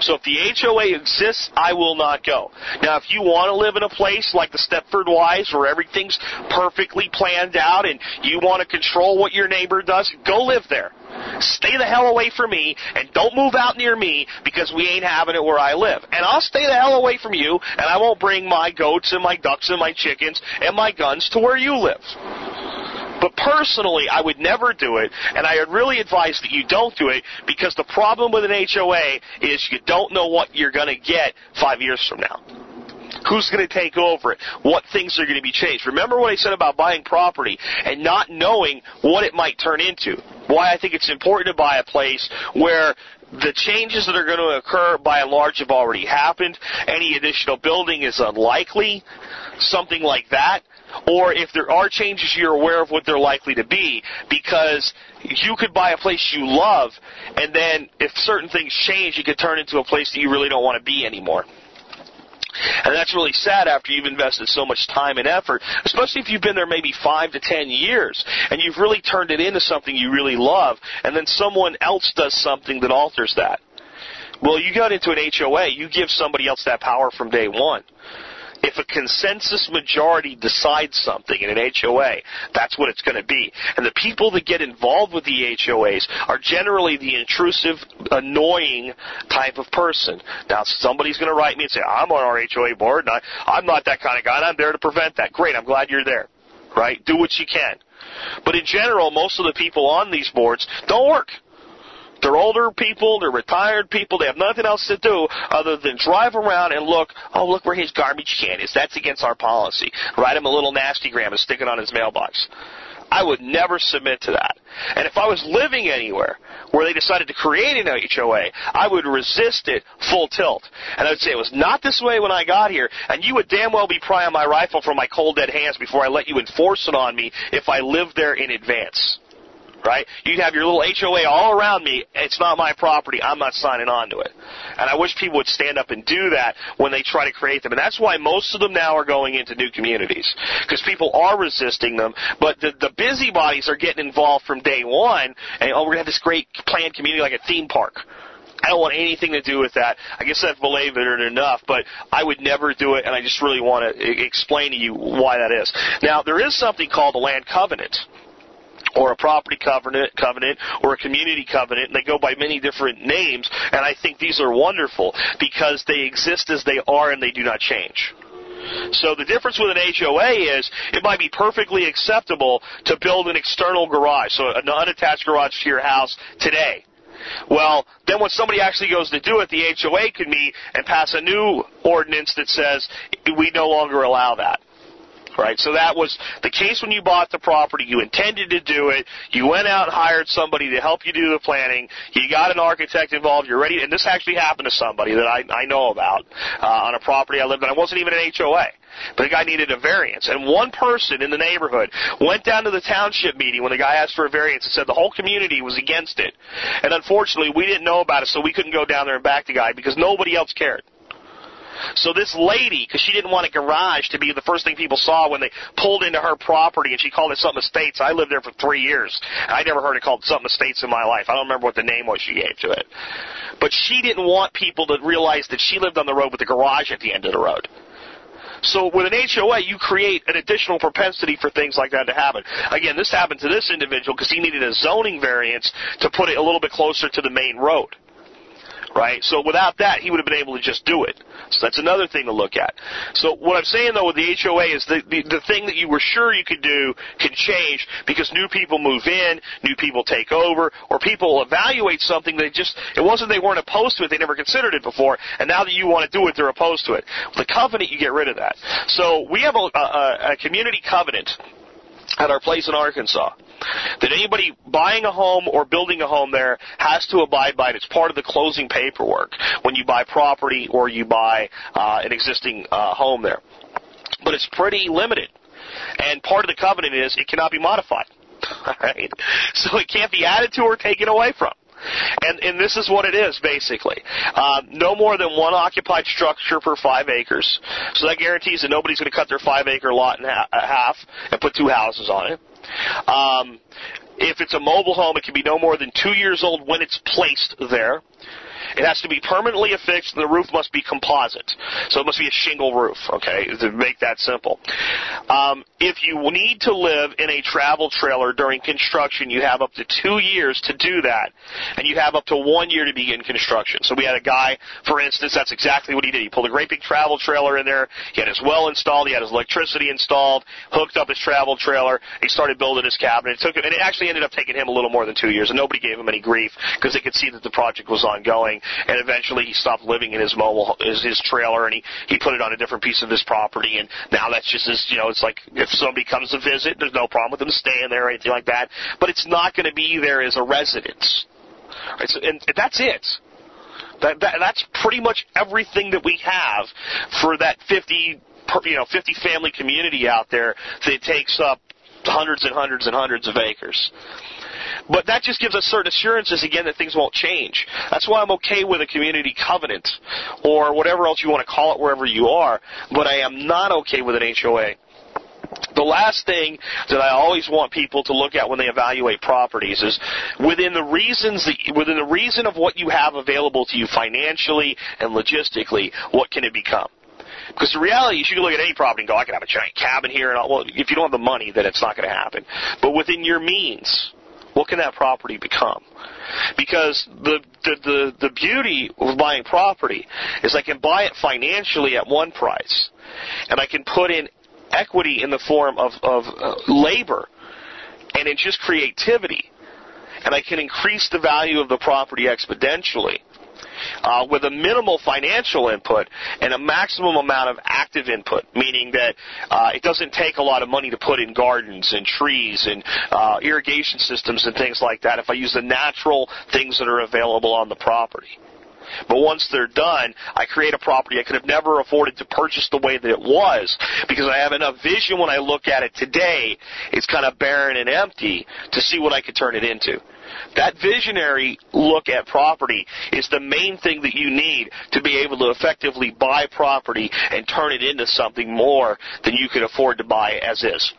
So if the HOA exists, I will not go. Now, if you want to live in a place like the Stepford Wives where everything's perfectly planned out and you want to control what your neighbor does, go live there. Stay the hell away from me and don't move out near me because we ain't having it where I live. And I'll stay the hell away from you and I won't bring my goats and my ducks and my chickens and my guns to where you live. But personally, I would never do it, and I would really advise that you don't do it because the problem with an HOA is you don't know what you're going to get five years from now. Who's going to take over it? What things are going to be changed? Remember what I said about buying property and not knowing what it might turn into. Why I think it's important to buy a place where the changes that are going to occur by and large have already happened. Any additional building is unlikely. Something like that or if there are changes, you're aware of what they're likely to be because you could buy a place you love, and then if certain things change, it could turn into a place that you really don't want to be anymore. And that's really sad after you've invested so much time and effort, especially if you've been there maybe five to ten years and you've really turned it into something you really love, and then someone else does something that alters that. Well, you got into an HOA, you give somebody else that power from day one. If a consensus majority decides something in an HOA, that's what it's going to be. And the people that get involved with the HOAs are generally the intrusive, annoying type of person. Now, somebody's going to write me and say, I'm on our HOA board, and I, I'm not that kind of guy, and I'm there to prevent that. Great, I'm glad you're there. Right? Do what you can. But in general, most of the people on these boards don't work. They're older people, they're retired people, they have nothing else to do other than drive around and look, oh, look where his garbage can is. That's against our policy. Write him a little nasty gram and stick it on his mailbox. I would never submit to that. And if I was living anywhere where they decided to create an HOA, I would resist it full tilt. And I would say it was not this way when I got here, and you would damn well be prying my rifle from my cold dead hands before I let you enforce it on me if I lived there in advance right? You'd have your little HOA all around me. It's not my property. I'm not signing on to it. And I wish people would stand up and do that when they try to create them. And that's why most of them now are going into new communities because people are resisting them. But the, the busybodies are getting involved from day one. And oh, we're gonna have this great planned community like a theme park. I don't want anything to do with that. I guess I've belabored it enough, but I would never do it, and I just really want to explain to you why that is. Now, there is something called a land covenant or a property covenant, covenant or a community covenant, and they go by many different names. And I think these are wonderful because they exist as they are and they do not change. So the difference with an HOA is it might be perfectly acceptable to build an external garage, so an unattached garage to your house today. Well, then when somebody actually goes to do it, the HOA can meet and pass a new ordinance that says we no longer allow that right? So that was the case when you bought the property. You intended to do it. You went out and hired somebody to help you do the planning. You got an architect involved. You're ready. And this actually happened to somebody that I, I know about uh, on a property I lived in. I wasn't even an HOA. But the guy needed a variance. And one person in the neighborhood went down to the township meeting when the guy asked for a variance and said the whole community was against it. And unfortunately, we didn't know about it, so we couldn't go down there and back the guy because nobody else cared. So this lady, because she didn't want a garage to be the first thing people saw when they pulled into her property, and she called it something estates. I lived there for three years. I never heard it called something estates in my life. I don't remember what the name was she gave to it. But she didn't want people to realize that she lived on the road with a garage at the end of the road. So with an HOA, you create an additional propensity for things like that to happen. Again, this happened to this individual because he needed a zoning variance to put it a little bit closer to the main road right? So without that, he would have been able to just do it. So that's another thing to look at. So what I'm saying though with the HOA is the, the, the thing that you were sure you could do can change because new people move in, new people take over, or people evaluate something they just, it wasn't they weren't opposed to it, they never considered it before, and now that you want to do it, they're opposed to it. The covenant, you get rid of that. So we have a, a, a community covenant at our place in Arkansas that anybody buying a home or building a home there has to abide by it. It's part of the closing paperwork when you buy property or you buy uh, an existing uh, home there. But it's pretty limited. And part of the covenant is it cannot be modified. <laughs> Right? So it can't be added to or taken away from. And, and this is what it is, basically. Um, no more than one occupied structure per five acres. So that guarantees that nobody's going to cut their five acre lot in half and put two houses on it. Um, if it's a mobile home, it can be no more than two years old when it's placed there. It has to be permanently affixed, and the roof must be composite. So it must be a shingle roof, okay, to make that simple. Um, if you need to live in a travel trailer during construction, you have up to two years to do that, and you have up to one year to begin construction. So we had a guy, for instance, that's exactly what he did. He pulled a great big travel trailer in there. He had his well installed. He had his electricity installed. Hooked up his travel trailer. He started building his cabin. It took him, and it actually ended up taking him a little more than two years, and nobody gave him any grief because they could see that the project was ongoing. And eventually, he stopped living in his mobile his, his trailer, and he he put it on a different piece of his property. And now that's just his, you know, it's like if somebody comes to visit, there's no problem with them staying there or anything like that. But it's not going to be there as a residence. Right, so, and that's it. That, that, that's pretty much everything that we have for that 50, you know, 50 family community out there that takes up hundreds and hundreds and hundreds of acres. But that just gives us certain assurances, again, that things won't change. That's why I'm okay with a community covenant or whatever else you want to call it wherever you are, but I am not okay with an HOA. The last thing that I always want people to look at when they evaluate properties is within the reasons that, within the reason of what you have available to you financially and logistically, what can it become? Because the reality is, you can look at any property and go, I can have a giant cabin here, and all. well, if you don't have the money, then it's not going to happen. But within your means, what can that property become? Because the, the the the beauty of buying property is I can buy it financially at one price, and I can put in equity in the form of, of uh, labor and in just creativity, and I can increase the value of the property exponentially. Uh, with a minimal financial input and a maximum amount of active input, meaning that uh, it doesn't take a lot of money to put in gardens and trees and uh, irrigation systems and things like that if I use the natural things that are available on the property. But once they're done, I create a property I could have never afforded to purchase the way that it was because I have enough vision when I look at it today, it's kind of barren and empty to see what I could turn it into. That visionary look at property is the main thing that you need to be able to effectively buy property and turn it into something more than you can afford to buy as is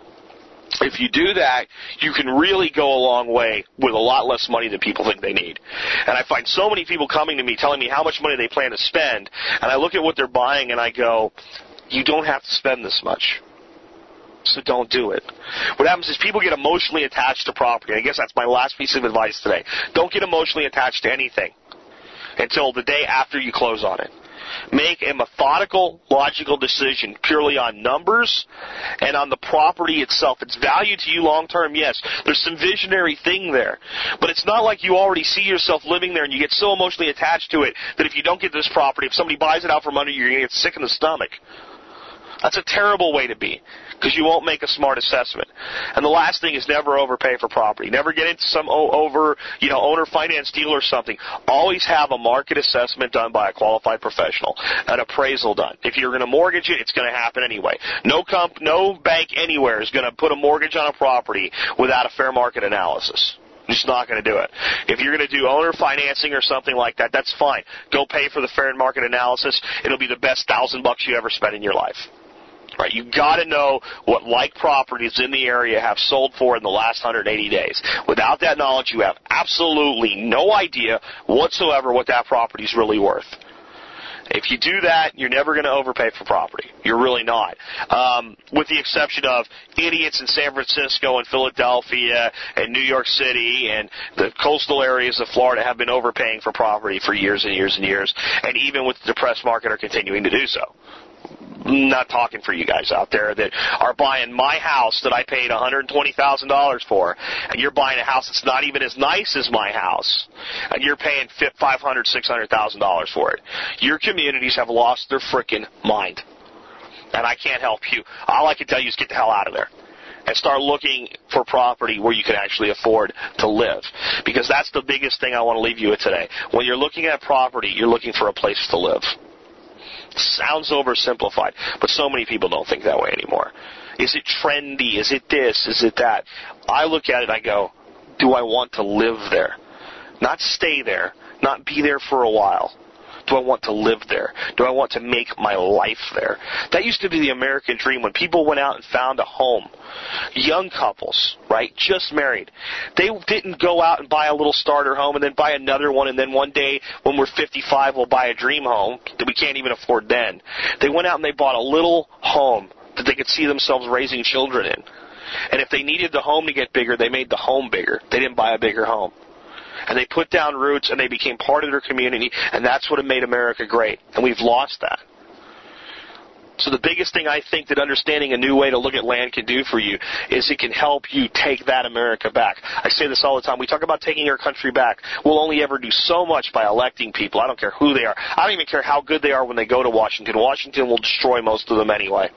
if you do that, you can really go a long way with a lot less money than people think they need. And I find so many people coming to me telling me how much money they plan to spend, and I look at what they're buying and I go, you don't have to spend this much. So don't do it. What happens is people get emotionally attached to property. I guess that's my last piece of advice today. Don't get emotionally attached to anything until the day after you close on it make a methodical, logical decision purely on numbers and on the property itself. It's value to you long term, yes. There's some visionary thing there. But it's not like you already see yourself living there and you get so emotionally attached to it that if you don't get this property, if somebody buys it out from under you, you're going to get sick in the stomach. That's a terrible way to be because you won't make a smart assessment. And the last thing is never overpay for property. Never get into some over, you know, owner finance deal or something. Always have a market assessment done by a qualified professional, an appraisal done. If you're going to mortgage it, it's going to happen anyway. No comp, no bank anywhere is going to put a mortgage on a property without a fair market analysis. Just not going to do it. If you're going to do owner financing or something like that, that's fine. Go pay for the fair market analysis. It'll be the best thousand bucks you ever spent in your life. Right? You've got to know what like properties in the area have sold for in the last 180 days. Without that knowledge, you have absolutely no idea whatsoever what that property is really worth. If you do that, you're never going to overpay for property. You're really not. Um, with the exception of idiots in San Francisco and Philadelphia and New York City and the coastal areas of Florida have been overpaying for property for years and years and years, and even with the depressed market are continuing to do so not talking for you guys out there that are buying my house that I paid $120,000 for, and you're buying a house that's not even as nice as my house, and you're paying $500,000, $600,000 for it. Your communities have lost their frickin' mind. And I can't help you. All I can tell you is get the hell out of there and start looking for property where you can actually afford to live. Because that's the biggest thing I want to leave you with today. When you're looking at property, you're looking for a place to live. Sounds oversimplified, but so many people don't think that way anymore. Is it trendy? Is it this? Is it that? I look at it, I go, do I want to live there? Not stay there, not be there for a while. Do I want to live there? Do I want to make my life there? That used to be the American dream when people went out and found a home. Young couples, right, just married. They didn't go out and buy a little starter home and then buy another one and then one day when we're 55 we'll buy a dream home that we can't even afford then. They went out and they bought a little home that they could see themselves raising children in. And if they needed the home to get bigger, they made the home bigger. They didn't buy a bigger home and they put down roots and they became part of their community, and that's what made America great. And we've lost that. So the biggest thing I think that understanding a new way to look at land can do for you is it can help you take that America back. I say this all the time. We talk about taking our country back. We'll only ever do so much by electing people. I don't care who they are. I don't even care how good they are when they go to Washington. Washington will destroy most of them anyway.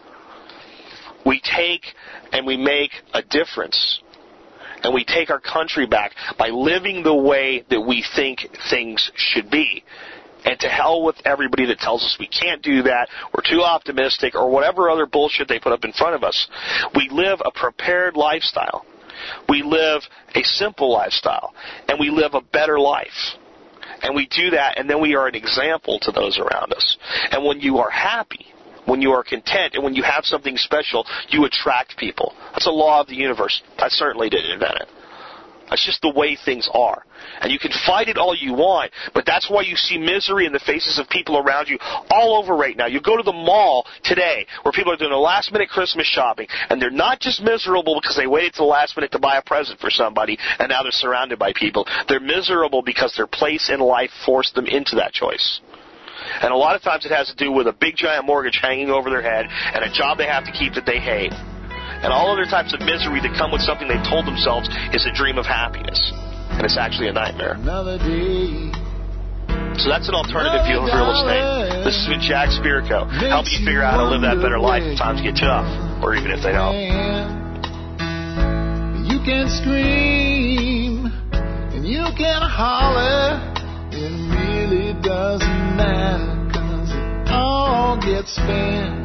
We take and we make a difference and we take our country back by living the way that we think things should be. And to hell with everybody that tells us we can't do that, we're too optimistic, or whatever other bullshit they put up in front of us. We live a prepared lifestyle. We live a simple lifestyle. And we live a better life. And we do that, and then we are an example to those around us. And when you are happy, when you are content and when you have something special, you attract people. That's a law of the universe. I certainly didn't invent it. That's just the way things are. And you can fight it all you want, but that's why you see misery in the faces of people around you all over right now. You go to the mall today where people are doing a last minute Christmas shopping, and they're not just miserable because they waited to the last minute to buy a present for somebody and now they're surrounded by people. They're miserable because their place in life forced them into that choice. And a lot of times it has to do with a big giant mortgage hanging over their head and a job they have to keep that they hate. And all other types of misery that come with something they told themselves is a dream of happiness. And it's actually a nightmare. So that's an alternative view of real estate. This has been Jack Spirko, helping you figure out how to live that better life if times get tough, or even if they don't. You can scream and you can holler doesn't matter, cause it all gets spent.